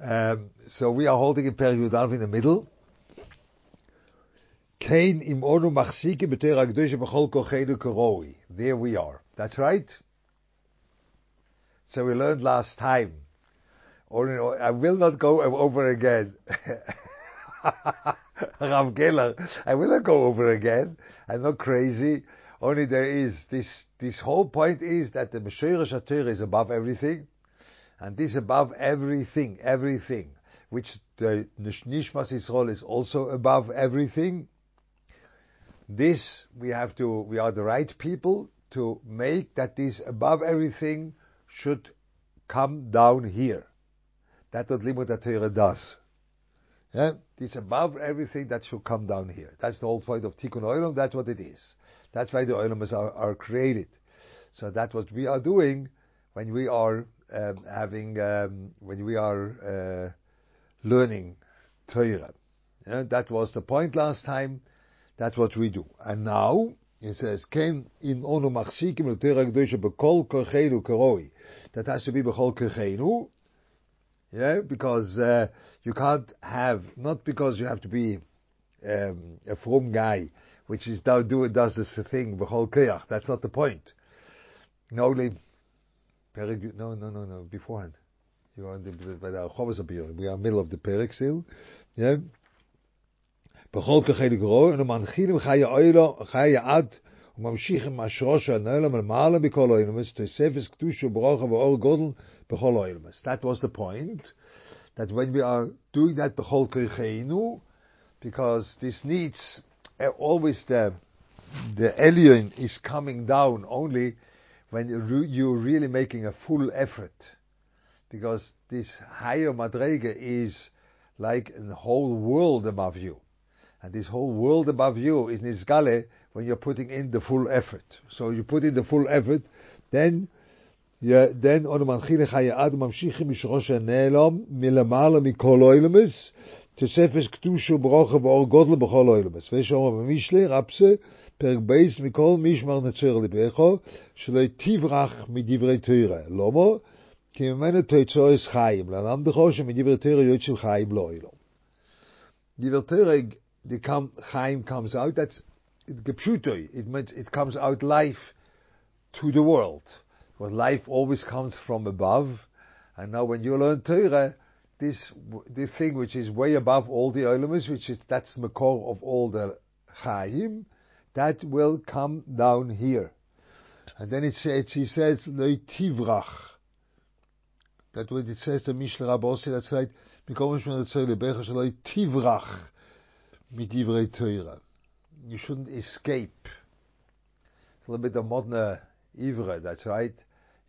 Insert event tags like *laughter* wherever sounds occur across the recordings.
Um, so we are holding in Per Yudalv in the middle. Kain im onu machsike b'teir ha'kedusha b'chol kochenu karoi. There we are. That's right. So we learned last time. I will not go over again. *laughs* Rav Geller, I will not go over again. I'm not crazy. Only there is this. This whole point is that the Meshayra Shatir is above everything, and this above everything, everything, which the Nishmas Yisrael is also above everything. This we have to. We are the right people to make that this above everything should come down here. That's what Limud Torah does. Yeah? This above everything that should come down here. That's the whole point of Tikkun Olam. That's what it is. That's why the Olamas are, are created. So that's what we are doing when we are having, um, when we are uh, learning Torah. Yeah? That was the point last time. That's what we do. And now, it says, came in onu machsikim Torah kedusha bekol kochenu karoi. That has to be bekol kochenu. Yeah, because uh, you can't have not because you have to be um, a from guy, which is do, do does this thing b'chol kiyach. That's not the point. No, only no, no, no, no. Beforehand, you are the, by the Chovas We are middle of the perik still. Yeah. בכל כחי לגרו, ומנחילים חיי אוילו, חיי עד, וממשיכים מהשרוש הנעלם למעלה בכל אוילמס, תוספס קדושו ברוכה ואור גודל בכל אוילמס. That was the point, that when we are doing that בכל כחיינו, because this needs uh, always the, the alien is coming down only when you're really making a full effort. Because this higher madrege is like a whole world above you. And this whole world above you is Nizgale when you're putting in the full effort. So you put in the full effort, then then אנו מנחיל לך יעד וממשיכים משרוש הנעלם מלמעלה מכל אוילמס תוספס קדושו ברוכה ואור גודל בכל אוילמס. ויש אומר במשלי רפסה פרק בייס מכל משמר נצר לבך שלא תברח מדברי תורה. למה? כי ממנו תוצאס חיים. לענם דחו שמדברי תורה יוצא חיים לא אילום. דברי תורה the come, Chaim comes out, that's Gepshutoi. It means it comes out life to the world. Because life always comes from above. And now when you learn Torah, this, this thing which is way above all the elements, which is, that's the core of all the Chaim, that will come down here. And then it says, he says, Tivrach. That what it says, the Mishnah Rabbi that's right, Torah. You shouldn't escape. It's a little bit of modern uh, ivre, that's right.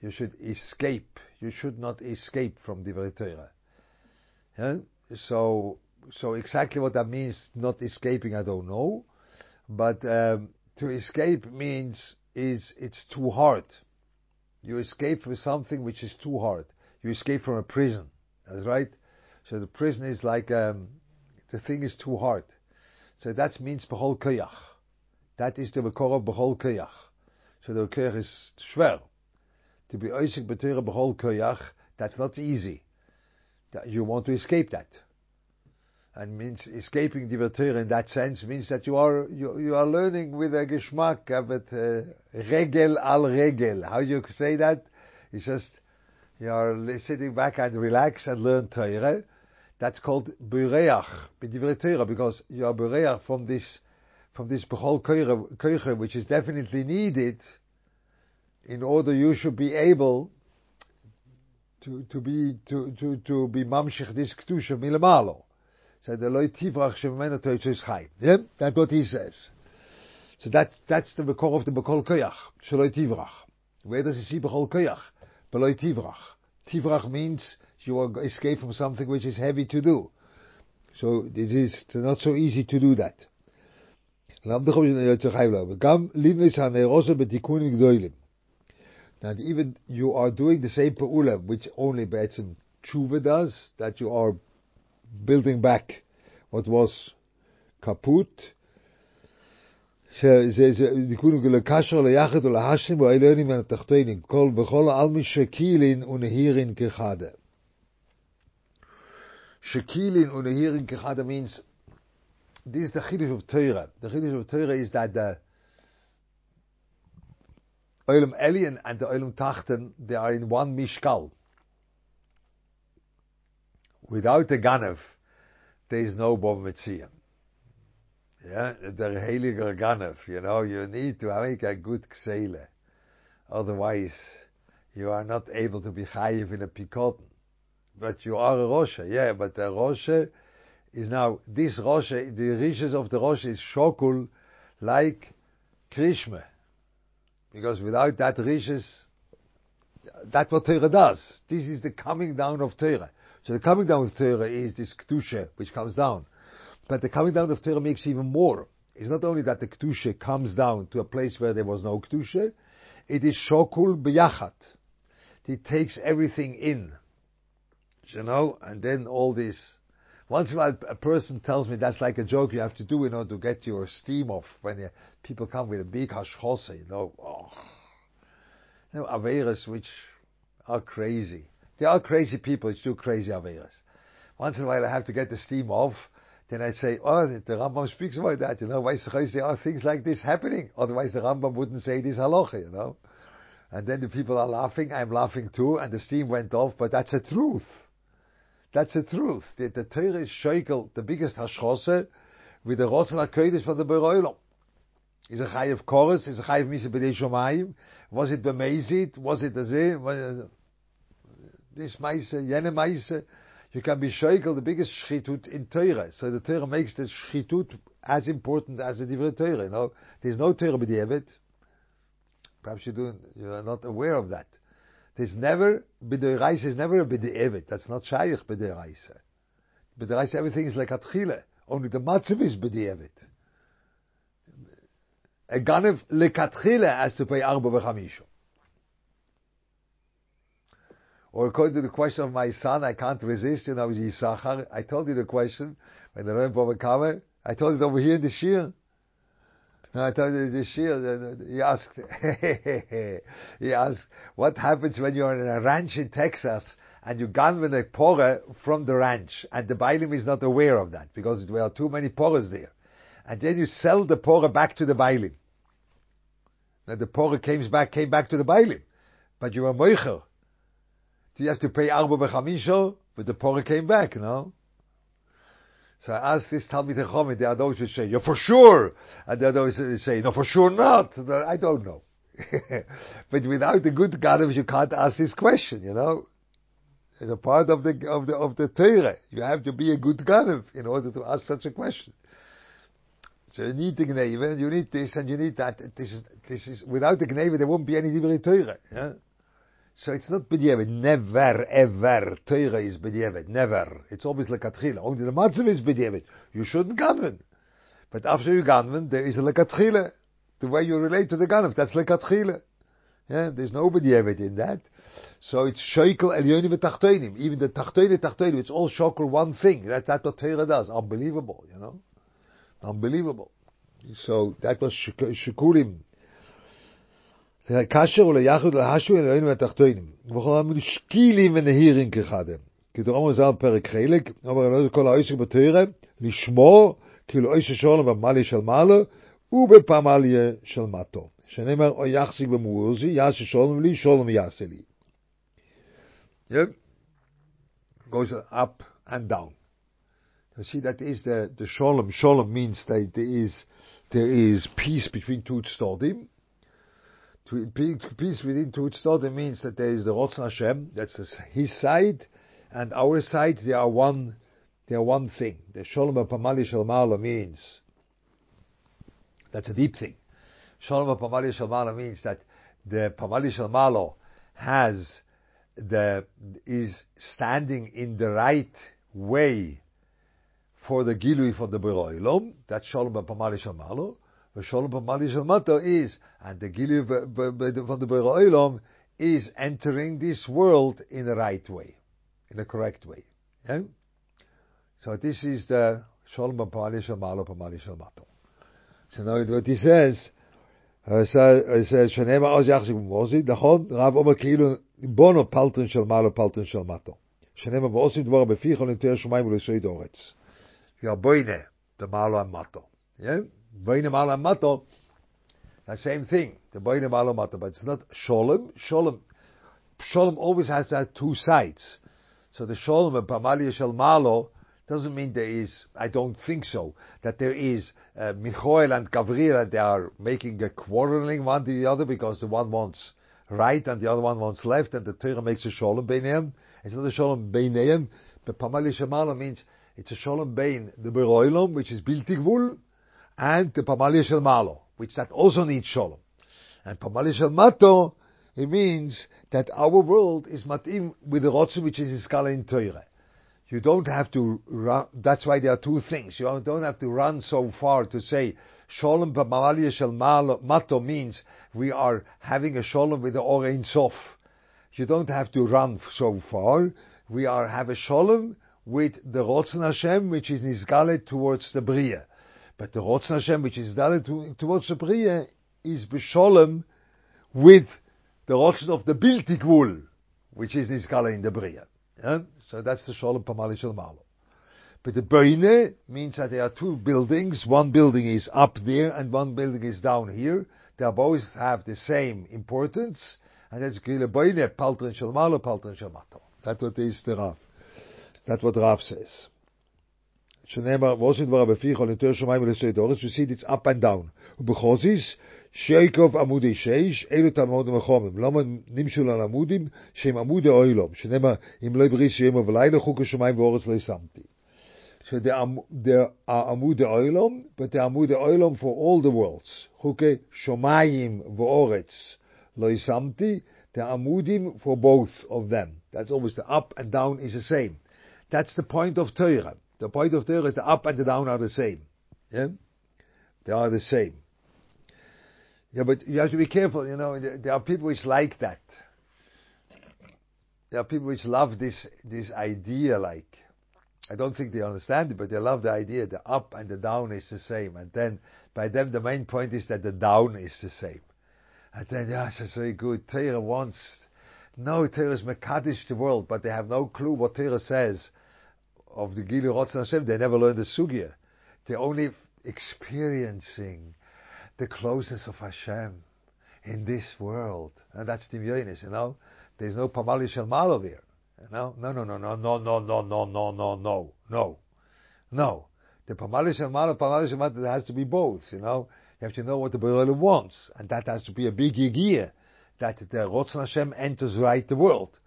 You should escape. You should not escape from divrei Torah. Yeah? So, so exactly what that means, not escaping, I don't know. But um, to escape means is it's too hard. You escape from something which is too hard. You escape from a prison. That's right. So the prison is like um, the thing is too hard. So that means Bechol Koyach. That is the Bekor of Bechol Koyach. So the Koyach is schwer. To be Oisik B'Teira Bechol Koyach, that's not easy. You want to escape that. And means escaping Torah in that sense means that you are you, you are learning with a geschmack it uh, regel al regel. How you say that? It's just you are sitting back and relax and learn Torah that's called bereach b'divrei because you are bereach from this from this bechol koiche, which is definitely needed in order you should be able to to be to to to be mamshich this kedusha milamalo. So the loy tivrach shemenu toitzis chayim. Yeah, that's what he says. So that that's the core of the bekol koyach shaloi tivrach. Where does he see bekol koyach? Beloy tivrach. Tivrach means you escape from something which is heavy to do. So it is not so easy to do that. And even you are doing the same pa'ula, which only Be'etzim tshuva does, that you are building back what was kaput, דיכון לקשר ליחד ולהשם והעליונים מן התחתונים, כל וכל העלמי שקילין ונהירין כחדה. Shekilin unehirin kechada means this is the chiddush of Torah. The chiddush of Torah is that the Olam Elyon and the Olam Tachten they are in one mishkal. Without the Ganav, there is no Bov Metzion. Yeah, the Heiliger Ganav, you know, you need to make a good ksele. Otherwise, you are not able to be chayiv in a pikoten. But you are a Rosha, yeah, but the Rosha is now, this Rosha, the riches of the Rosha is shokul like Krishma. Because without that riches, that's what Torah does. This is the coming down of Torah. So the coming down of Torah is this Kedusha, which comes down. But the coming down of Torah makes even more. It's not only that the Kedusha comes down to a place where there was no Kedusha, it is Shokul B'yachat. It takes everything in you know, and then all this. Once a while, a person tells me that's like a joke you have to do in order to get your steam off when you, people come with a big hashchose, you know. Oh. You know, Averas which are crazy. They are crazy people It's too crazy Averas. Once in a while I have to get the steam off, then I say, oh, the Rambam speaks about that, you know, why there are things like this happening. Otherwise the Rambam wouldn't say this halacha, you know. And then the people are laughing, I'm laughing too, and the steam went off, but that's the truth. That's the truth. The, the Torah is sheikel, the biggest hashchose, with the Rotzel HaKodesh from the Beroilom. Is a chayiv chorus, is a chayiv misa b'dei shomayim, was it b'meizit, was it azeh, this meise, jene meise, you can be sheikel, the biggest shchitut in Torah. So the Torah makes the shchitut as important as the divrei Torah, you know. There's no Torah b'di'evet. Perhaps you, do, you are not aware of that. There's never, B'deiraisa is never a B'de'evet. That's not Shaykh B'deiraisa. B'deiraisa, everything is like Atchile. Only the Matzav is B'de'evet. A Ganev lekatchile has to pay Arba B'chamisho. Or according to the question of my son, I can't resist, you know, Yisachar. I told you the question when the Rebbe Bava I told it over here in the Shir. I told you this year, he asked, *laughs* he asked, what happens when you're in a ranch in Texas and you gun with a pore from the ranch and the bailim is not aware of that because there are too many pores there. And then you sell the pore back to the bailim. Now the pore came back, came back to the bailim. But you were moicher. You have to pay arba bechamisho? But the pore came back, no? So I asked this Talmid Chacham, there are those who say, you're for sure, and are those who say, no, for sure not. I don't know. *laughs* but without the good Ganav, you can't ask this question, you know. It's a part of the, of the, of the Torah. You have to be a good Ganav in order to ask such a question. So you need the Gneve, you need this, and you need that. This is, this is, without the Gneve, there won't be any Divrei Torah, yeah? So it's not b'diavad. Never, ever. Torah is b'diavad. Never. It's always lekatchila. Only the matzav is b'diavad. You shouldn't ganven. But after you ganven, there is a lekatchila. The way you relate to the ganv, that's lekatchila. Yeah, there's no b'diavad in that. So it's shoikel elyonim v'tachtoinim. Even the tachtoinim, tachtoinim, it's all shokel one thing. That, that's what Torah does. Unbelievable, you know? Unbelievable. So that was shikulim. כאשר וליחד להשו אלוהינו מהתחתונים. וכל המושקילים ונהירים כחדם. כדרום זר פרק חלק, אומר אלוהים כל העסק בתוירה, לשמור כאילו עסק שולם במעלי של מעלה, ובפמליה של מטו. שנאמר, או יחזיק במורזי, יעשה שולם לי, שולם יעשה לי. Yep. Goes up and down. You see, that is the, the shalom. Shalom means that there is, there is peace between two tzodim, peace within two tznodim means that there is the Rotzon Hashem, that's his side, and our side, they are one, they are one thing. The Shalom Pamali Shalmala means, that's a deep thing. Shalom Pamali Shalmala means that the Pamali Shalmala has the, is standing in the right way for the Gilui for the Beroilom, that's Shalom Pamali Shalmala, V'sholom Pamali Shalmato is, and the Gili from the Beira Olam is entering this world in the right way, in the correct way. Yeah? So this is the Sholom Pamali Shalmalo Pamali Shalmato. So now what he says, he says, שנאמר עוז יחזיק במוזי, נכון? רב אומר כאילו בונו פלטון של מעלו פלטון של מטו. שנאמר ועושים דבר בפיך לנטר שמיים ולסויד אורץ. Ja, boine, the malo and mato. Yeah? The same thing. The boine, malo, mato. But it's not sholem. Sholem, sholem always has to have two sides. So the sholem and pamalia shel malo doesn't mean there is, I don't think so, that there is uh, Michoel and Gavrila, they are making a quarreling one to the other because the one wants right and the other one wants left and the Torah makes a shalom beineim. It's not a shalom beineim, but Pamali Shemala means it's a shalom bein the Beroilom, which is Bilti Gvul, and the Pamali Shemalo, which that also needs shalom. And Pamali Shemato, it means that our world is matim with the Rotzen, which is Iskala in Torah you don't have to run, that's why there are two things. You don't have to run so far to say, Shalom b'mamalia shel mato means we are having a shalom with the Orein Sof. You don't have to run so far. We are have a shalom with the Rotzen Hashem, which is nisgale towards the Bria. But the Rotzen Hashem, which is nisgale towards the Bria, is b'shalom with the Rotzen of the Biltigvul, which is nisgale in the Bria. Yeah? So that's the Shalom Pamali Malo. But the Beine means that there are two buildings. One building is up there and one building is down here. They both have the same importance. And that's Gile Beine, Paltren Shalmalo, Paltren Shalmato. That's what is the Rav. That's what Rav says. שנאמר, ועושים דבריו בפיך, לנטר שמיים ולסויד אורץ, you see it's up and down. ובחוזיס, שייקוב עמודי שש, אלו תלמודים וחומם. למה נמשו על עמודים? שהם עמודי אוילום. שנאמר, אם לא יבריס יום ולילה, חוק השמיים ואורץ לא ישמתי. So there are, there are Amud Oilom, but there are Amud Oilom for all the worlds. Chuke Shomayim v'Oretz lo yisamti. There are Amudim for both of them. That's always the up and down is the same. That's the point of Torah. The point of Torah is the up and the down are the same. Yeah? They are the same. Yeah, but you have to be careful, you know, there are people which like that. There are people which love this, this idea, like, I don't think they understand it, but they love the idea the up and the down is the same. And then, by them, the main point is that the down is the same. And then, yeah, that's very good. Torah wants, no, Torah is Mekadesh the world, but they have no clue what Torah says of the Gilu Rotz Hashem. They never learned the Sugya. They're only experiencing the closeness of Hashem in this world. And that's the Yonis, you know. There's no Pamali Shel Malo there. You know? No, no, no, no, no, no, no, no, no, no, no, no. No. The Pamali Shel Malo, Pamali Shel there has to be both, you know. You have to know what the Berolim wants. And that has to be a big year that the Rotzon Hashem enters right the world.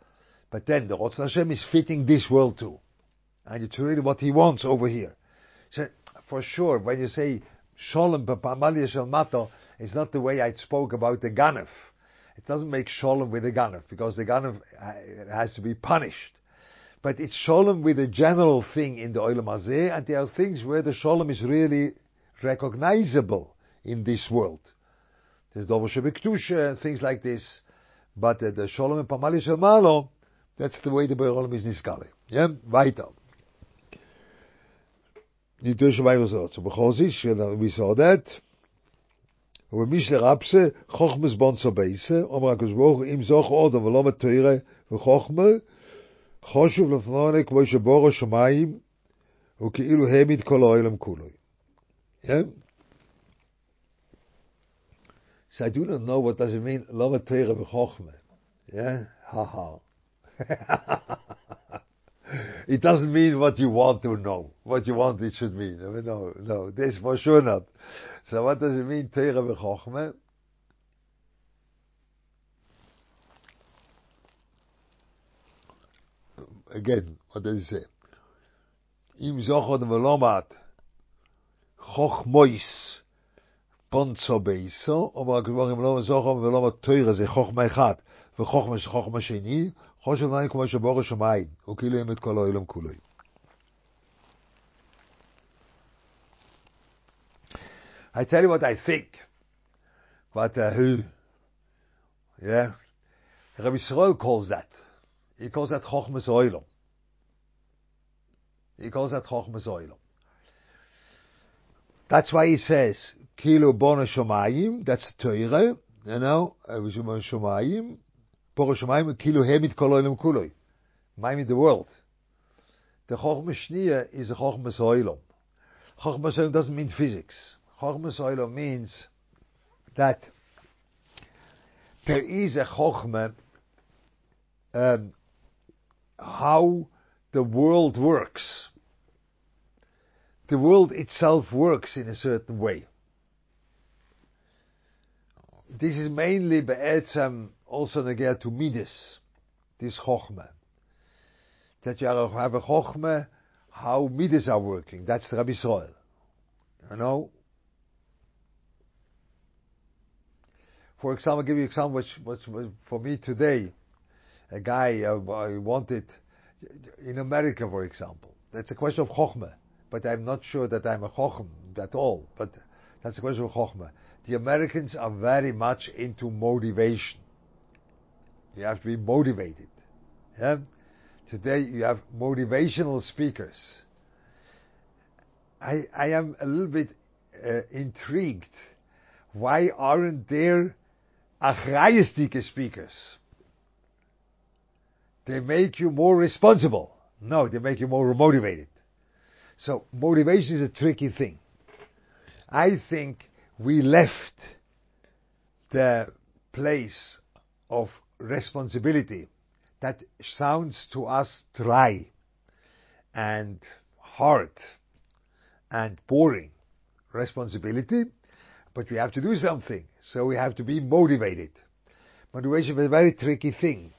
But then the Rotzon Hashem is fitting this world too. And it's really what he wants over here. So, for sure, when you say Shalom b'pamalia shel mato is not the way I spoke about the ganef. It doesn't make shalom with the ganef because the ganef uh, has to be punished. But it's shalom with a general thing in the olam hazeh, and there are things where the shalom is really recognizable in this world. There's shebektusha and things like this. But uh, the shalom and pamalia shel malo, that's the way the Be'olam is niskale. Yeah, weiter. די דויש וואיס זאָל צו בחוז איך שנא ביז אדט אבער מיש רבסה חוכמס בונד צו בייסע אבער קוז בוך אין זאך אדער וואלא מטייער וחוכמע חושב לפנאנה כמו שבור השמיים הוא כאילו העמיד כל העולם כולו. כן? So I do not know what does it mean, לא מתאירה וחוכמה. כן? הא הא. *laughs* It doesn't mean what you want to know, what you want it should mean. No, no, this for sure not. So what does it mean, Teira v'chochme? Again, what does it say? Im zochod v'lomat chochmois ponzo beiso, אבל הכבורים לא זוכר ולא תוירה, זה חוכמה אחת, וחוכמה זה חוכמה שני, חושב מים כמו שבור השמיים, וכאילו הם את כל העולם כולו. I tell you what I think. What uh, who, yeah, Rabbi Yisrael calls that. He calls that Chochmas Oilom. He calls that Chochmas Oilom. That's why he says, Kilo Bona Shomayim, that's Teire, you know, Shomayim, Poro Shomayim, Kilo Hemit Kol Oilom Kuloi. Mayim in the world. The Chochmah Shnia is a Chochmah Soilom. Chochmah Soilom doesn't mean physics. Chochmah Soilom means that there is a Chochmah um, how the world works. The world itself works in a certain way. This is mainly be'etzem also negea to midas, this chokhmah. That you have a chokhmah, how midas are working. That's Rabbi Israel. You know? For example, I'll give you an example which, which for me today, a guy uh, I wanted in America, for example. That's a question of chokhmah, but I'm not sure that I'm a chochm at all. But that's a question of chokhmah. The Americans are very much into motivation. You have to be motivated. Yeah? Today you have motivational speakers. I, I am a little bit uh, intrigued. Why aren't there achrayistike speakers? They make you more responsible. No, they make you more motivated. So motivation is a tricky thing. I think we left the place of responsibility that sounds to us dry and hard and boring. Responsibility, but we have to do something, so we have to be motivated. Motivation is a very tricky thing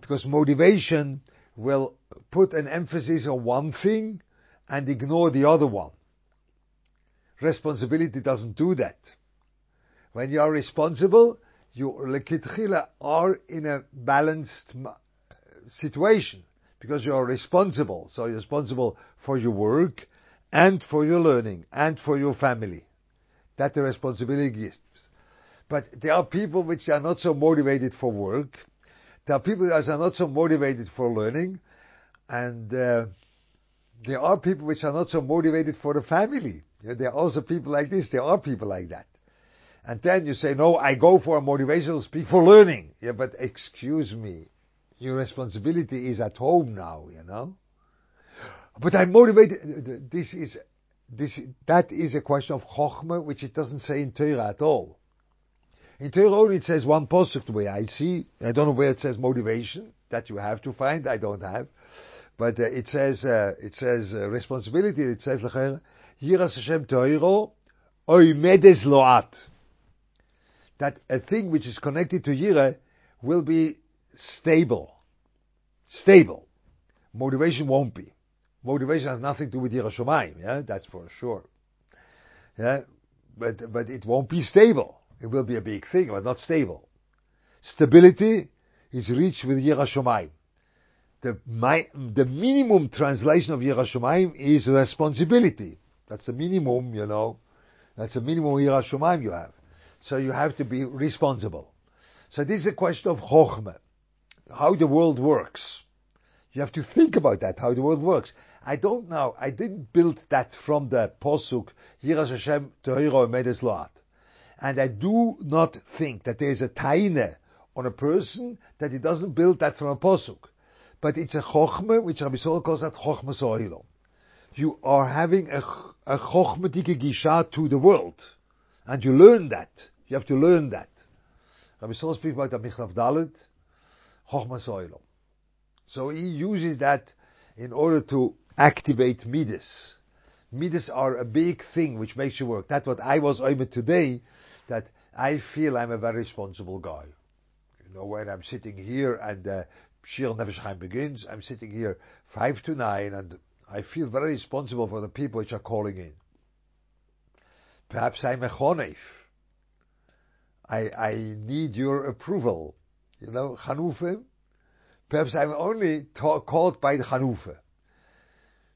because motivation will put an emphasis on one thing and ignore the other one. Responsibility doesn't do that. When you are responsible, you are in a balanced situation because you are responsible. So you're responsible for your work and for your learning and for your family. That the responsibility gives. But there are people which are not so motivated for work. There are people that are not so motivated for learning. And uh, there are people which are not so motivated for the family. There are also people like this. There are people like that. And then you say, no, I go for a motivational speak for learning. Yeah, but excuse me. Your responsibility is at home now, you know. But I'm motivated. This is, this, that is a question of chokhmah, which it doesn't say in Torah at all. In Torah only it says one the way I see. I don't know where it says motivation. That you have to find. I don't have. But uh, it says uh, it says uh, responsibility. It says Yiras Hashem Toiro Oimedes Loat. That a thing which is connected to Yira will be stable. Stable. Motivation won't be. Motivation has nothing to do with Yira Shomayim, yeah, that's for sure. Yeah, but but it won't be stable. It will be a big thing, but not stable. Stability is reached with Yira Shomayim the, my, the minimum translation of Yira Shomayim is responsibility. That's the minimum, you know. That's the minimum Yira Shomayim you have. So you have to be responsible. So this is a question of Chochmah, how the world works. You have to think about that, how the world works. I don't know, I didn't build that from the Posuk, Yiras Hashem Tehiro Medes Loat. And I do not think that there is a taine on a person that he doesn't build that from a Posuk but it's a chokhmah, which Rabbi Sol calls that chokhmah so'ilom. You are having a, a chokhmatique gisha to the world. And you learn that. You have to learn that. Rabbi Sol speaks about the Michlav Dalit, chokhmah so'ilom. So he uses that in order to activate midas. Midas are a big thing which makes you work. That's what I was aiming today, that I feel I'm a very responsible guy. You know, when I'm sitting here and uh, Shir Nefesh begins. I'm sitting here five to nine, and I feel very responsible for the people which are calling in. Perhaps I'm a chonef. I, I need your approval. You know, Chanufe. Perhaps I'm only ta- called by the Chanufe.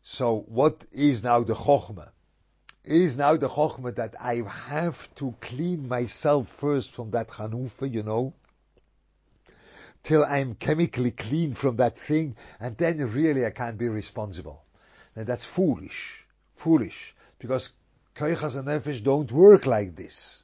So what is now the Chochmah? Is now the Chochmah that I have to clean myself first from that Chanufe, you know, till I'm chemically clean from that thing, and then really I can't be responsible. And that's foolish. Foolish. Because koichas and nefesh don't work like this.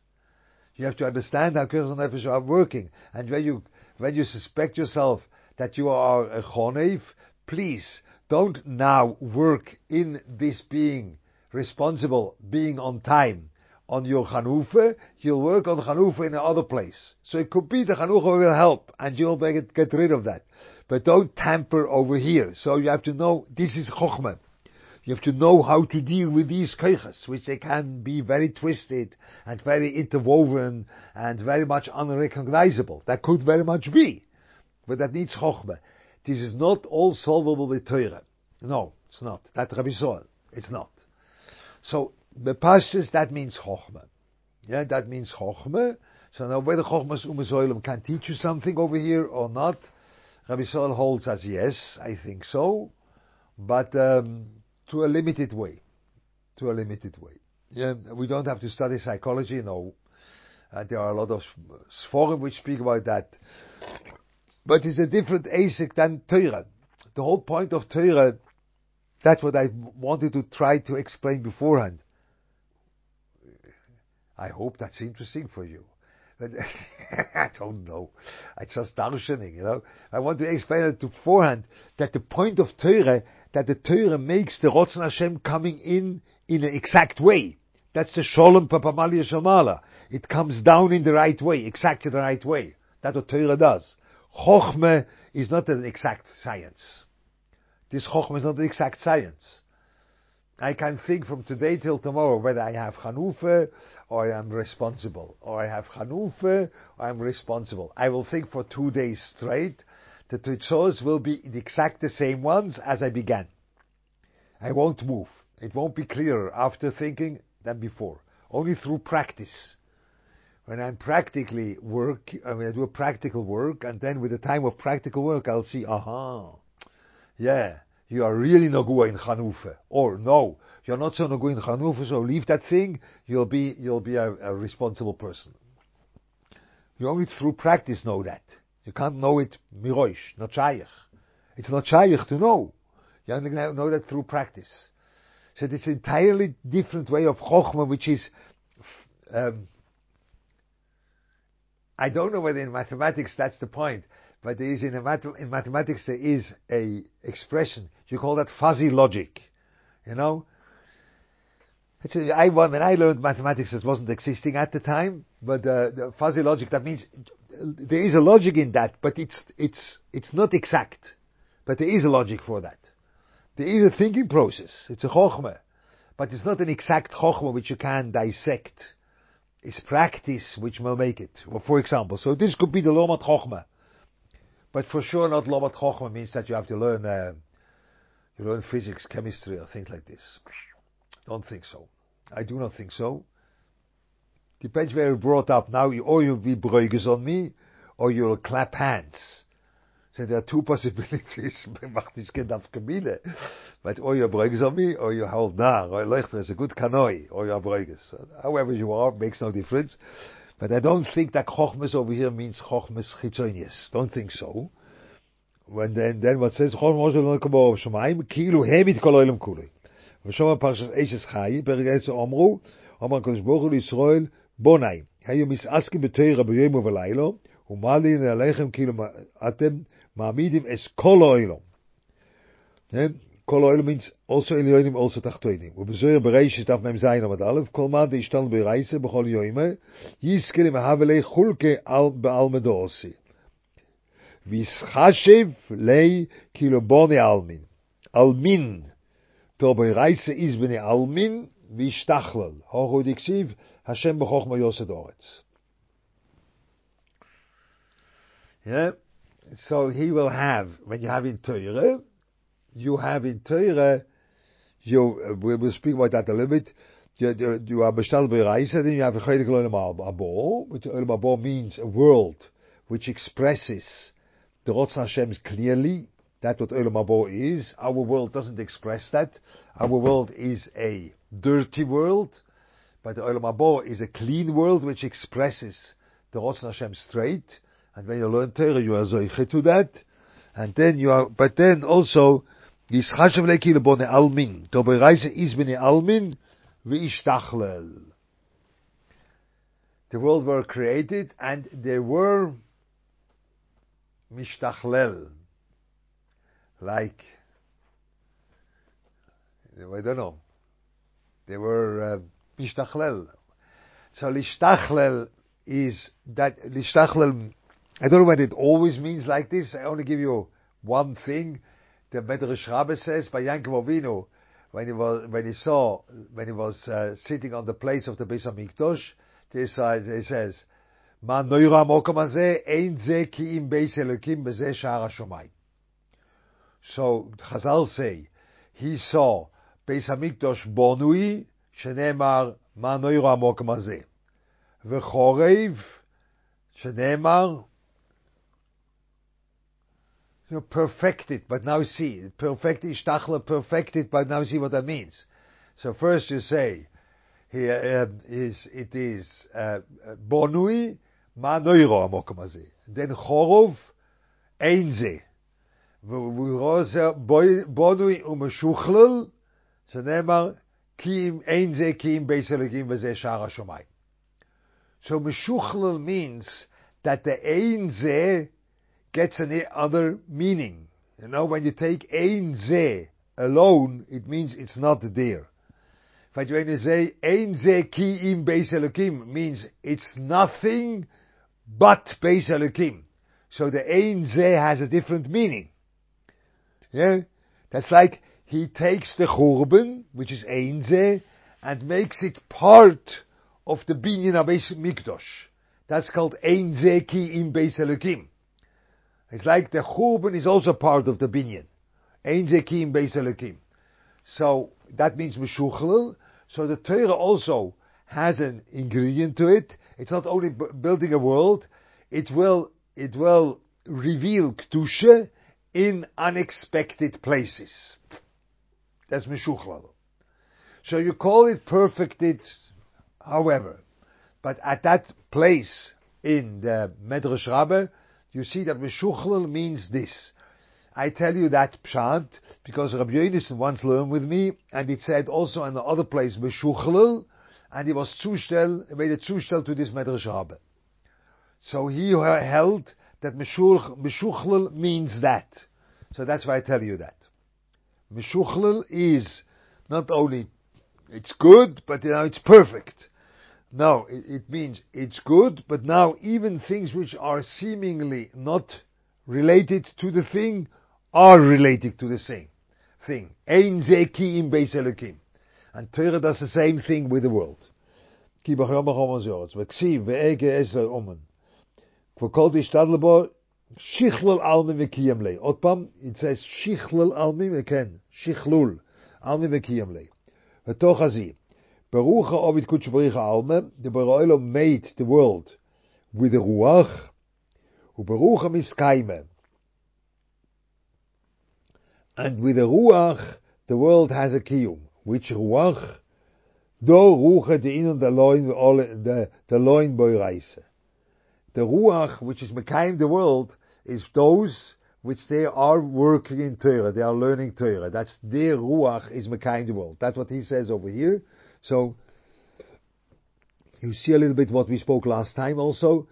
You have to understand how koichas and nefesh are working. And when you, when you suspect yourself that you are a chonev, please don't now work in this being responsible, being on time on your Chanufa, you'll work on Chanufa in another place. So it could be the Chanufa will help and you'll get, get rid of that. But don't tamper over here. So you have to know this is Chokhmah. You have to know how to deal with these keiches, which they can be very twisted and very interwoven and very much unrecognizable. That could very much be. But that needs chokhmah. This is not all solvable with Torah. No, it's not. That Rabbi Soel. It's not. So, Bepashas, that means chokhmah. Yeah, that means chokhmah. So now whether chokhmah umazoilim can teach you something over here or not, Rabbi Soel holds as yes, I think so. But, um, to a limited way. To a limited way. Yeah, we don't have to study psychology, no. Uh, there are a lot of forums which speak about that. But it's a different ASIC than Torah. The whole point of Torah, that's what I wanted to try to explain beforehand. I hope that's interesting for you. *laughs* I don't know. I just darshaning, you know. I want to explain it to beforehand that the point of Torah that the Torah makes the Rotzen Hashem coming in in an exact way. That's the Sholem Papamalia Shamala. It comes down in the right way, exactly the right way. That's what Torah does. Chochmah is not an exact science. This Chochmah is not an exact science. I can think from today till tomorrow whether I have Chanufa or I am responsible, or I have Chanufa or I am responsible. I will think for two days straight the tzitzos will be the exact the same ones as I began. I won't move. It won't be clearer after thinking than before. Only through practice. When I'm practically work, I mean, I do a practical work, and then with the time of practical work, I'll see, aha, yeah, you are really no good in Chanufa. Or no, you're not so no good in Chanufa, so leave that thing, you'll be, you'll be a, a responsible person. You only through practice know that. You can't know it miroish, not shaykh. It's not shaykh to know. You only know that through practice. So it's an entirely different way of chokhmah, which is, um, I don't know whether in mathematics that's the point, but there is in, math- in mathematics there is a expression. You call that fuzzy logic. You know, I, when I learned mathematics, it wasn't existing at the time, but uh, the fuzzy logic, that means there is a logic in that, but it's, it's, it's not exact. But there is a logic for that. There is a thinking process. It's a chokhmah. But it's not an exact chokhmah which you can dissect. It's practice which will make it. Well, for example, so this could be the lomat chokhmah. But for sure not lomat chokhmah means that you have to learn, uh, you learn physics, chemistry, or things like this. Don't think so. I do not think so. Depends where you're brought up. Now, or you'll be bruiges on me, or you'll clap hands. So there are two *laughs* possibilities. *laughs* but or you're bruiges on me, or you hold down, or Lechter is a good kanoi, or you're bruiges. However you are, makes no difference. But I don't think that chokhmes over here means chokhmes chitzonius. Don't think so. When then, then what says chokhmes shemaim kilu hemit kol olam kulei. ושומע פרשת אשס חי, פרק עשר אמרו, אמר הקדוש ברוך הוא לישראל, בוני, היו מסעסקים בתוירה ביום ובלילו, ומעלין עליכם כאילו אתם מעמידים את כל האוילום. kol oil means also in yoyim also tachtoyim u bezoyr bereish tach mem zayn mit alf kol ma de stand be reise be kol yoyim yis kel me have khulke al be al me dosi vi shashiv le kilo bon almin. Almin. To be reise iz be almin vi stachlen ha gut ik shiv ha shem be yeah. So he will have when you have in toyre you have in Torah, you, we will speak about that a little bit, you, you, you are bestel bereise, then you have a chaydik olam abo, which olam abo means a world which expresses the Rotz Hashem clearly, that's what Olam Habo is. Our world doesn't express that. Our world is a dirty world, but the Olam Habo is a clean world which expresses the Rotz Hashem straight. And when you learn Torah, you are zoiche to that. And then you are, but then also, Leki lebone almin. Is bene almin. The world were created and they were mishtachlel like I don't know. They were uh, mishtachlel. So lishtachlel is that lishtachlel. I don't know what it always means like this. I only give you one thing. The Medrash Rabbe says by Yankov Avinu when he was when he saw when he was uh, sitting on the place of the Beis Hamikdash. This uh, he says, "Man noira mokom hazeh ein ze ki im Beis Elokim b'zeh sha'ar hashomayim." So Chazal say he saw Beis Hamikdash bonui shenemar man noira mokom hazeh v'chorev shenemar you know, perfected, but now see, perfected, ishtachla perfected, but now see what that means. So first you say, here um, is, it is, uh, bonui, ma noiro amokom hazeh. Then chorov, ein ze. בונוי ומשוכלל, שנאמר, כי אם אין זה כי אם בייס אלוקים וזה שער השמיים. So משוכלל means that the ein ze gets another meaning. You know, when you take ein ze alone, it means it's not there. But when you say ein ze ki im beis elokim, means it's nothing but beis elokim. So the ein ze has a different meaning. Yeah, that's like he takes the churban, which is ein ze, and makes it part of the binyan beis mikdosh. That's called ein ze ki im beis elokim. It's like the Churban is also part of the binyan. Ein zekim beis. So that means meshuchlel. So the Torah also has an ingredient to it. It's not only b- building a world. It will it will reveal kedusha in unexpected places. That's meshuchlel. So you call it perfected, however, but at that place in the Medrash Rabbah, you see that Meshuchlel means this. I tell you that pshat because Rabbi Yonason once learned with me, and it said also in the other place Meshuchlel, and he was zustel, made a zustel to this Medrash Rabbe. So he held that Meshuchlel means that. So that's why I tell you that. Meshuchlel is not only it's good, but you know it's perfect. No, it means it's good, but now even things which are seemingly not related to the thing are related to the same thing. Ein ze ki im beis elokim. And Torah does the same thing with the world. Ki bachom bachom azoretz. V'ksiv ve'ege esle omen. Kvokol v'ishtad lebo shichlul almi v'kiyem le. Od pam, it says shichlul almi v'ken. Shichlul. Almi v'kiyem le. V'toch azim. Baruch Ovid Kutshbarich Alma, the Baroilo made the world with the Ruach, Ubaruch Miskaime. And with the Ruach, the world has a kiyum. Which Ruach? Do Ruach the in the loin the loin boyreise. The Ruach, which is Mekayim the world, is those which they are working in Torah, they are learning Torah. That's their Ruach is Mekayim the world. That's what he says over here. So, you see a little bit what we spoke last time also,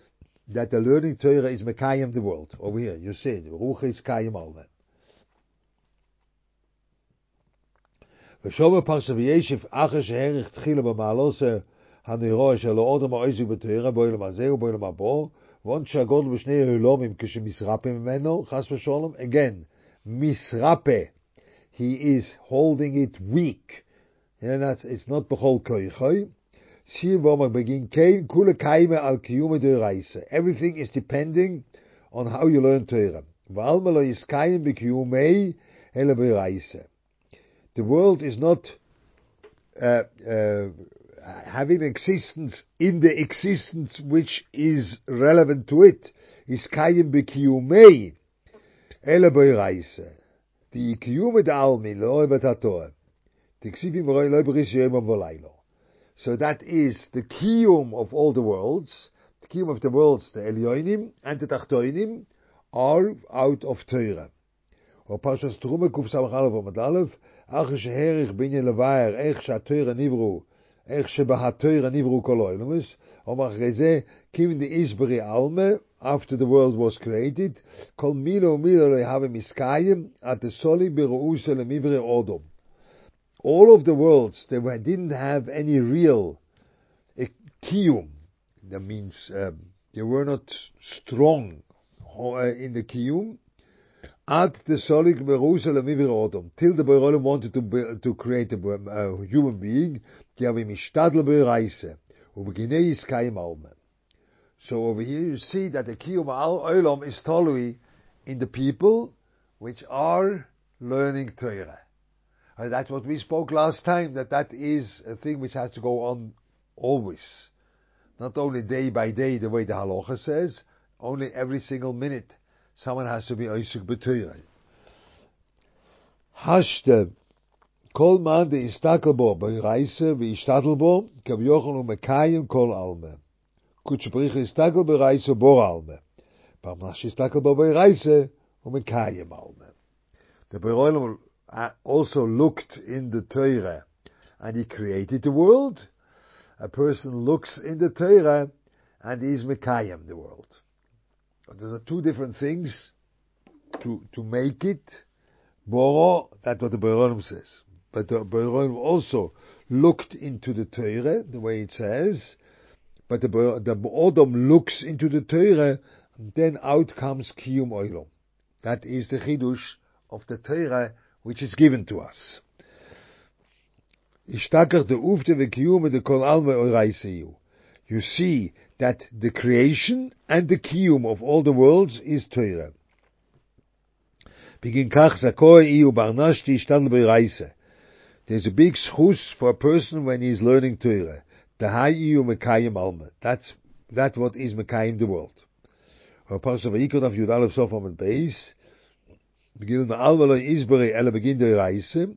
that the learning Torah is Mekayim the world. Over here, you see it. Ruach is Kayim Alma. ושומר פרשת וישב אחר שהערך תחילה במעלות הנאירו שלו עוד המעזיק בתארה באוילם הזה ובאוילם הבא ועוד שהגודל בשני הילומים כשמסרפה ממנו חס ושלום again מסרפה he is holding it weak yeah, that's, it's not de reise. Everything is depending on how you learn Torah. The world is not uh, uh, having existence in the existence which is relevant to it. Iskayim b'kiyumei hele reise. Die kiyume de almi lo Torah. So that is the kiyum of all the worlds. The kiyum of the worlds, the Elyonim and the Tachtoinim, are out of Torah. Or Parshas Terume Kuf Aleph Amad Aleph, Ach sheherich binye levayer, ech she'ateira nivru, ech she'bahateira nivru kol oilumus, omach geze, kim the isberi alme, after the world was created, kol milo milo lehave miskayim, at the soli beru'use lemivre odom. All of the worlds, they were, didn't have any real uh, kiyum. That means um, they were not strong uh, in the kiyum. Ad the solik Jerusalem. Till the Berolim wanted to, be, to create a, a human being, die haben mishtadl bereise. Ubeginei is kaim alme. So over here you see that the kiyum olam is tolui in the people which are learning Torah. And that's what we spoke last time, that that is a thing which has to go on always. Not only day by day, the way the halacha says, only every single minute, someone has to be Isaac B'Toyrei. Hashtag, כל מן דה איסטקל בו ברייסה me בו, כב יוכל ומקיים כל אלמה. קודש פריך איסטקל ברייסה בור אלמה. פעם bei איסטקל בו ברייסה ומקיים אלמה. דה ברוילה Uh, also looked in the Torah and he created the world. A person looks in the Torah and he is Mekayim the world. There are two different things to, to make it. Boro, that's what the Beronim says. But the Beronim also looked into the Torah, the way it says, but the, the Odom looks into the Torah, and then out comes Kiyum Oilom. That is the Chidush of the Torah which is given to us. You see that the creation and the kiyum of all the worlds is Torah. There's a big schus for a person when he's learning Torah. That's that what is mekayim the world. Or pasuk vayikot of Yud Beis. Begin the alma isbere ele begin the reise.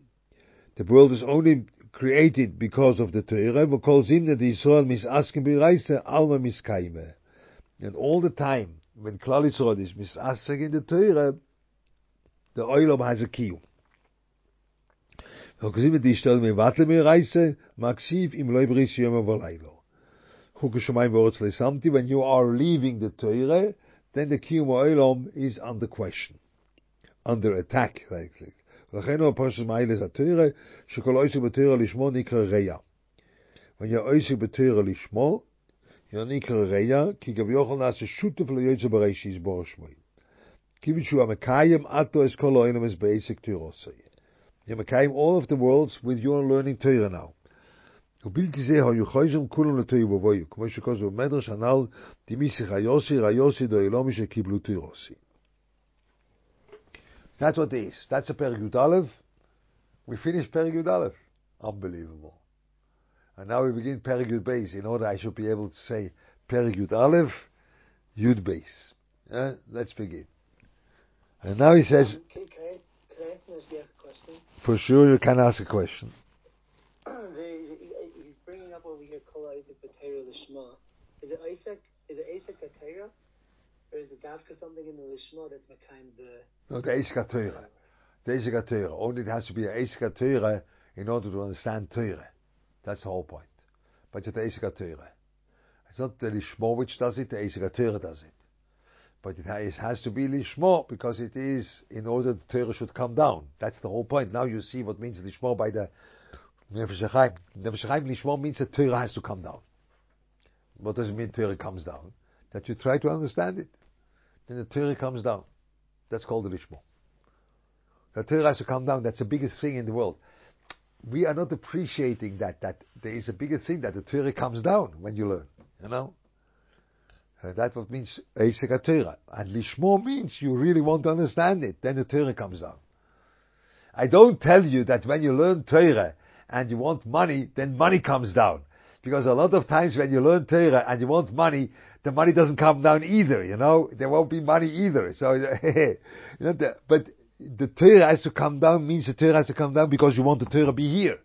The world is only created because of the Torah, we call him that Yisrael misaskim b'reise alma miskaime. And all the time, when Klal Yisrael is misasking in the Torah, the oilam has a key. וכוזים את ישתל מבטל מרייסה, מקסיב אם לא יבריס יום ולילה. חוק השמיים ואורץ לסמתי, when you are leaving the Torah, then the קיום העולם is under question, under attack, like, לכן הוא הפרשת מיילס התוירה, שכל עוסק בתוירה לשמו נקרא ריה. wenn עוסק בתוירה לשמו, נקרא ריה, כי גם יוכל נעשה שותף ליוצא בריש יסבור שמוי. כיוון שהוא המקיים עתו אס כל העולם אס בעסק תוירוסי. You're מקיים all of the worlds with your learning Torah now. ובלתי זה היו חייזם כולם לתוירה ובויו, כמו שכוז במדרש הנ"ל, דמיסיך היוסי, ריוסי דו אילומי שקיבלו תוירוסי. That's what it is. That's a Perek Yud Aleph. We finished Perek Yud Aleph. Unbelievable. And now we begin Perek Yud Base. In order I should be able to say Perigud Aleph, Yud Beis. Uh, let's begin. And now he says. Can, can, I, ask, can I ask a question? For sure, you can ask a question. *clears throat* he's bringing up over here Kol Isaac B'Teira Lishma. Is it Isaac? Is it Isaac B'Teira? Or is it Davka something in the Lishma that's the... No, the Eisika Torah. The Eisika Torah. Only it has to be an Eisika Torah in order to understand Torah. That's the whole point. But it's the Eisika Torah. It's not the Lishma which does it, the Eisika Torah does it. But it has to be Lishma because it is in order the Torah should come down. That's the whole point. Now you see what means Lishma by the Nefesh HaChayim. Nefesh HaChayim Lishma means that Torah has to come down. What does it mean Torah comes down? That you try to understand it. Then the Torah comes down. That's called the Lishmo. The Torah has to come down. That's the biggest thing in the world. We are not appreciating that, that there is a bigger thing that the Torah comes down when you learn. You know? Uh, that's what means Eisek Torah. And Lishmo means you really want to understand it. Then the Torah comes down. I don't tell you that when you learn Torah and you want money, then money comes down. Because a lot of times when you learn Torah and you want money, the money doesn't come down either, you know? There won't be money either. So, *laughs* but the Torah has to come down means the Torah has to come down because you want the Torah be here.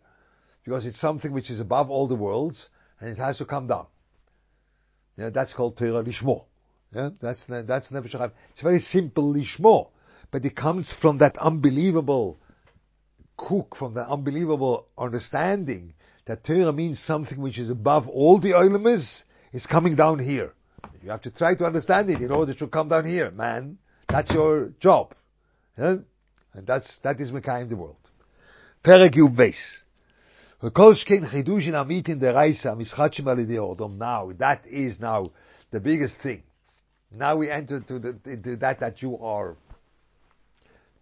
Because it's something which is above all the worlds and it has to come down. That's called Torah Lishmo. Yeah, that's, that's Nefesh It's very simple Lishmo, but it comes from that unbelievable cook, from the unbelievable understanding that Torah means something which is above all the Olamas, is coming down here. You have to try to understand it in order to come down here, man. That's your job. Yeah? And that's, that is Mekayim the world. Yud Beis. Kolshkin chidushin amit in the reisa mischachim odom. Now that is now the biggest thing. Now we enter into, the, into that that you are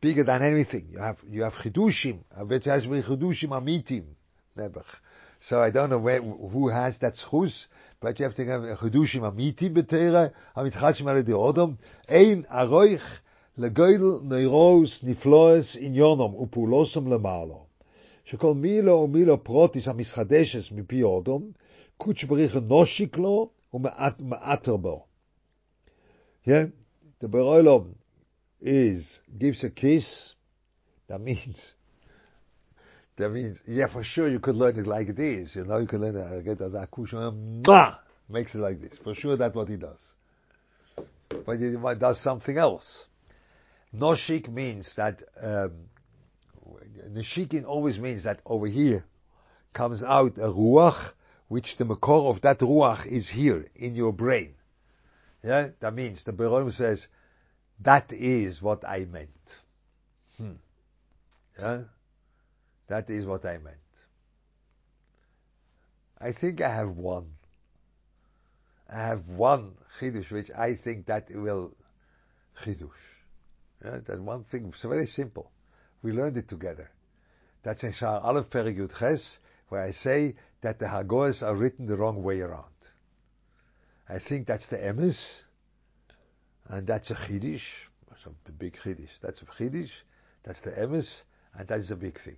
bigger than anything. You have you have chidushim. chidushim amitim. Never. So I don't know where, who has that schus, but you have to have chidushim amitim betere. Amitchachim odom. Ein aroich legoidel neuros nifloes in yonom upulosum lemalo. שכל מילו ומילו פרוטיס המסחדשס מפי אודום, קודש בריך נושיק לו ומאתר בו. Yeah? The Beroilom is, gives a kiss, that means, that means, yeah, for sure you could learn it like it is, you know, you could learn it, get that makes it like this. For sure that's what he does. But he does something else. Noshik means that um, Neshikin always means that over here comes out a ruach, which the makor of that ruach is here in your brain. Yeah, that means the Beroim says that is what I meant. Hmm. Yeah, that is what I meant. I think I have one. I have one chidush which I think that will chidush. Yeah, that one thing. It's very simple. We learned it together. That's in Shaar Aleph Perik Yud Ches, where I say that the Hagoas are written the wrong way around. I think that's the Emes, and that's a Chiddush, a big Chiddush. That's a Chiddush, that's the Emes, and that's a big thing.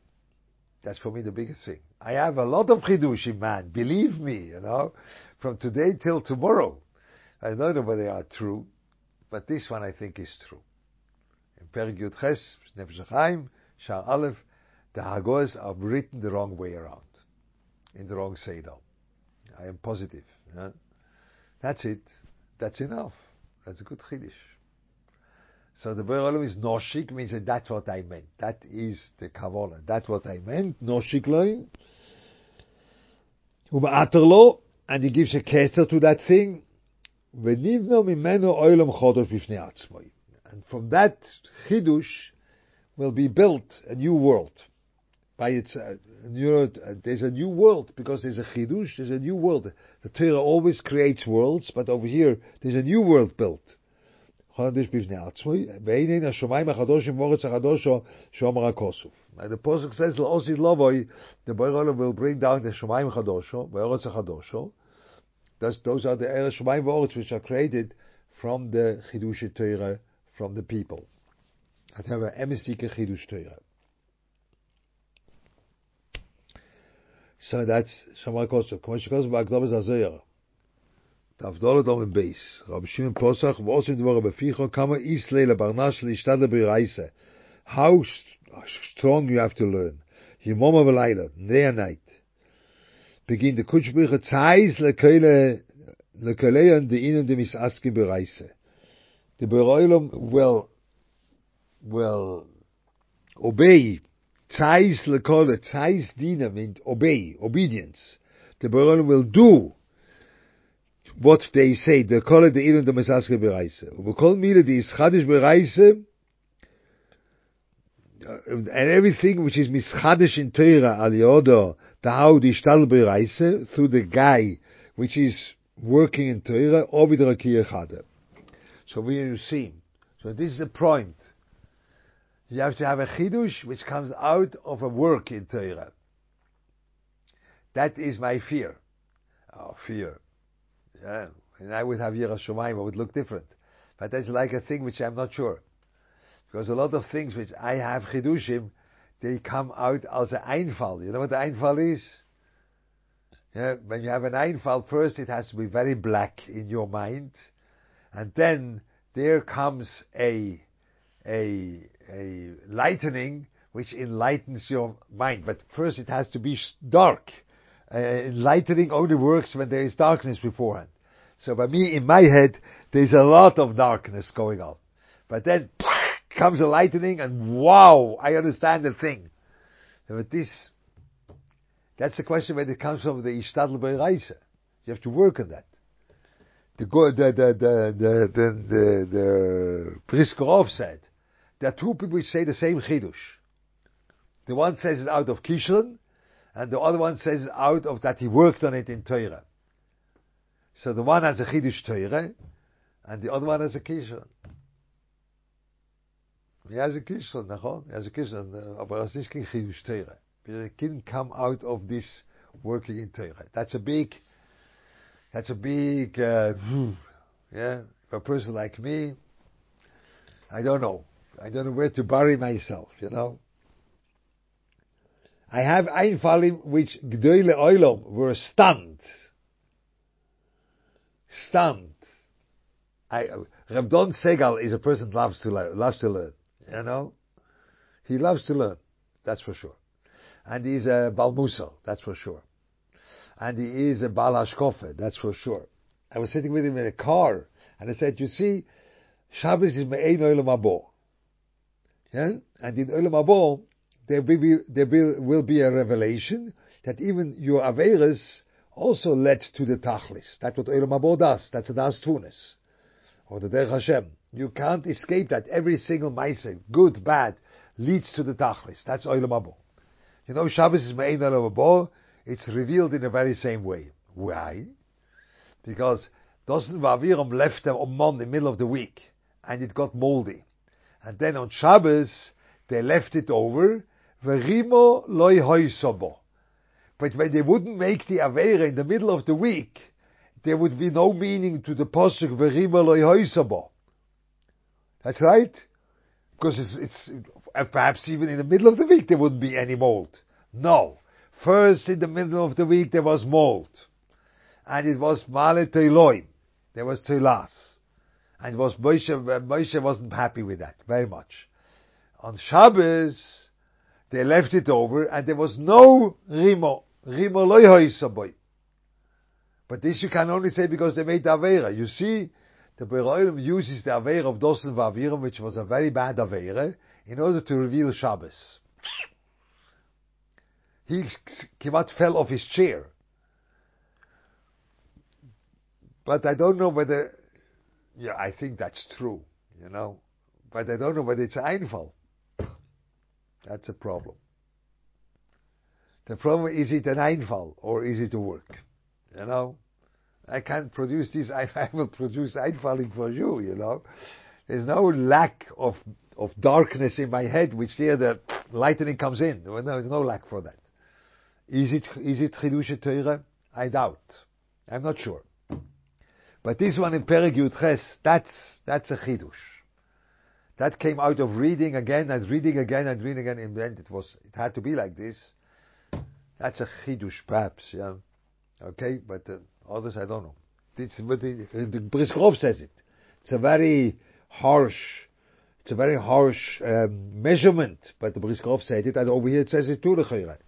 That's for me the biggest thing. I have a lot of Chiddushim, man, believe me, you know, from today till tomorrow. I don't know whether they are true, but this one I think is true. In Perik Ches, Nefesh Shar Aleph, the Hagos are written the wrong way around, in the wrong Seder. I am positive. Yeah? That's it. That's enough. That's a good Chiddush. So the Be'er is Noshik means that that's what I meant. That is the Kabbalah. That's what I meant. Noshik loin. And he gives a keter to that thing. And from that chidush will be built a new world. By its, uh, new, uh, there's a new world because there's a chidush. There's a new world. The Torah always creates worlds, but over here there's a new world built. The Pesach says, L'osi lovoy, the Boirolim will bring down the Shomayim Chadosho, Ve'oretz Chadosho. Thus, those are the Eretz Shomayim Ve'oretz which are created from the Chidush Torah, from the people. That have an emisike Chidush Torah. So that's Shomayim Kosov. K'mosh Kosov Ba'agdobas HaZoyer. Daf dolot om beis. Rab shim posach vos im dvor befikh o kama is lele barnas be reise. How strong you have to learn. Ye mom of a leider, night. Begin de kuchbuche zeisle kele le kele de innen de mis aske be reise. De bereulum well well obey zeisle kole zeis dinen mit obey obedience. The Boron will do what they say. The kola the irin the mesaske bereise. Ubekol mile the ischadish bereise, uh, and everything which is mischadish in Torah al yodo, the how the shtal bereise, through the guy which is working in Torah, or with chade. So we you see. So this is the point. You have to have a chidush which comes out of a work in Torah. That is my fear. Oh, fear. Yeah. And I would have Yiras Shomayim, it would look different. But that's like a thing which I'm not sure. Because a lot of things which I have chidushim, they come out as an einfall. You know what the einfall is? Yeah, when you have an einfall, first it has to be very black in your mind and then there comes a a a lightening which enlightens your mind. But first, it has to be dark. Uh, enlightening only works when there is darkness beforehand. So by me, in my head, there's a lot of darkness going on. But then *laughs* comes a lightning and wow, I understand the thing. But this, that's the question when it comes from the Ishtadl Bereise. You have to work on that the the the the the the, Briskerov said there are two people which say the same chidush. The one says it out of Kishon, and the other one says it's out of that he worked on it in Torah. So the one has a Chidush Torah, and the other one has a Kishon. He has a Kishon, nachon? He has a Kishon, aber es ist kein Chidush Torah. It can come out of this working in Torah. That's a big, that's a big, uh, yeah, for a person like me, I don't know. I don't know where to bury myself, you know. I have Einfallim which Gdoile Oilom were stunned. Stunned. I, Rabdon Segal is a person that loves to learn, loves to learn, you know. He loves to learn, that's for sure. And he's a Balmusa, that's for sure. And he is a Balashkofe, that's for sure. I was sitting with him in a car, and I said, you see, Shabbos is Me'ein Olam Habo. Yeah? And in Olam Habo, there will be, there will be a revelation that even your Averas also led to the Tachlis. That's what Olam Habo does. That's a Daas Tevunos. Or the Derech Hashem. You can't escape that. Every single Maise, good, bad, leads to the Tachlis. That's Olam Habo. You know, Shabbos is Me'ein Olam Habo. It's revealed in the very same way. Why? Because Dosen Vaviram left them on Mon in the middle of the week and it got moldy. And then on Shabbos, they left it over, Verimo loy hoisobo. But when they wouldn't make the Avera in the middle of the week, there would be no meaning to the Pasuk Verimo loy hoisobo. That's right? Because it's, it's, perhaps even in the middle of the week there wouldn't be any mold. No. First in the middle of the week there was mold. And it was Male Teiloim. There was Teilas. And was Moshe, Moshe wasn't happy with that very much. On Shabbos, they left it over, and there was no Rimo. But this you can only say because they made the Avera. You see, the Beroilim uses the Avera of Dosen Vavirim, which was a very bad Avera, in order to reveal Shabbos. He Kimat fell off his chair. But I don't know whether yeah, I think that's true, you know. But I don't know whether it's Einfall. That's a problem. The problem is it an Einfall or is it a work? You know? I can't produce this, *laughs* I, I will produce Einfalling for you, you know. There's no lack of, of darkness in my head, which there the lightning comes in. There's no lack for that. Is it, is it Chidush Torah? I doubt. I'm not sure. But this one in Perek Yud Ches, that's, that's a chidush. That came out of reading again and reading again and reading again. In the end, it was, it had to be like this. That's a chidush, perhaps, yeah. Okay, but uh, others I don't know. It's, but the, the Briskrov says it. It's a very harsh, it's a very harsh um, measurement, but the Briskrov said it, and over here it says it too, the Chayrat.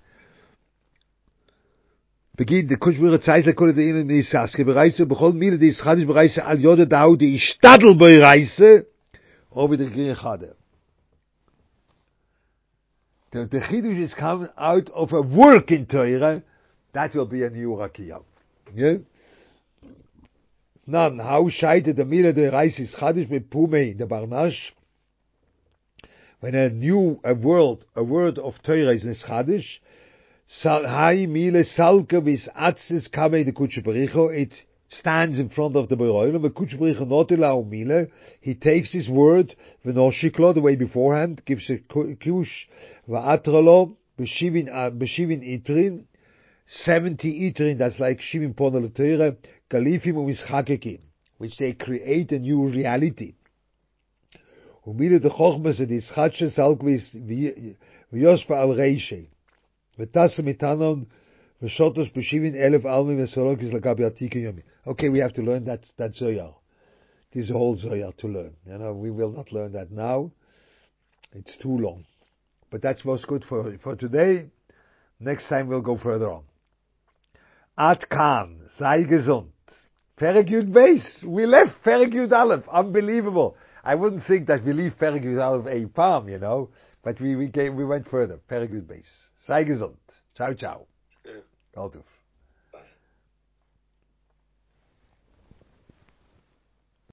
בגיד דקושביר צייט לקול די אין די סאסקע בreiße בכל מיל די schadisch בreiße al jode dau די stadel בreiße ob der gege gade the the chidus is come out of a work in Torah that will be a new rakia. Yeah? Nan how scheide der mile der reis is chadisch mit pume in der barnash? When a new a world a word of Torah is in chadisch Hai mile salke vis atzis kame de kutsche bericho, it stands in front of the Beroilim, he takes his word, the way beforehand, gives a kush, va'atralo, b'shivin uh, itrin, 70 itrin, that's like shivin ponalatere, galifim u'mischakekim, which they create a new reality. Umile de chochmas et ischatsche salgvis v'yospa al reishe. V'tasa mitanon v'shotos b'shivin elef almi v'sorokis l'gabi atike yomi. Okay, we have to learn that, that Zoyar. This whole Zoyar to learn. You know, we will not learn that now. It's too long. But that's what's good for, for today. Next time we'll go further on. At Khan, sei gesund. Yud Beis. We left Perek Yud Aleph. Unbelievable. I wouldn't think that we leave Perek Yud Aleph a palm, you know. But we, we came, we went further. Yud Beis. Sei gesund. Ciao, ciao. Ja.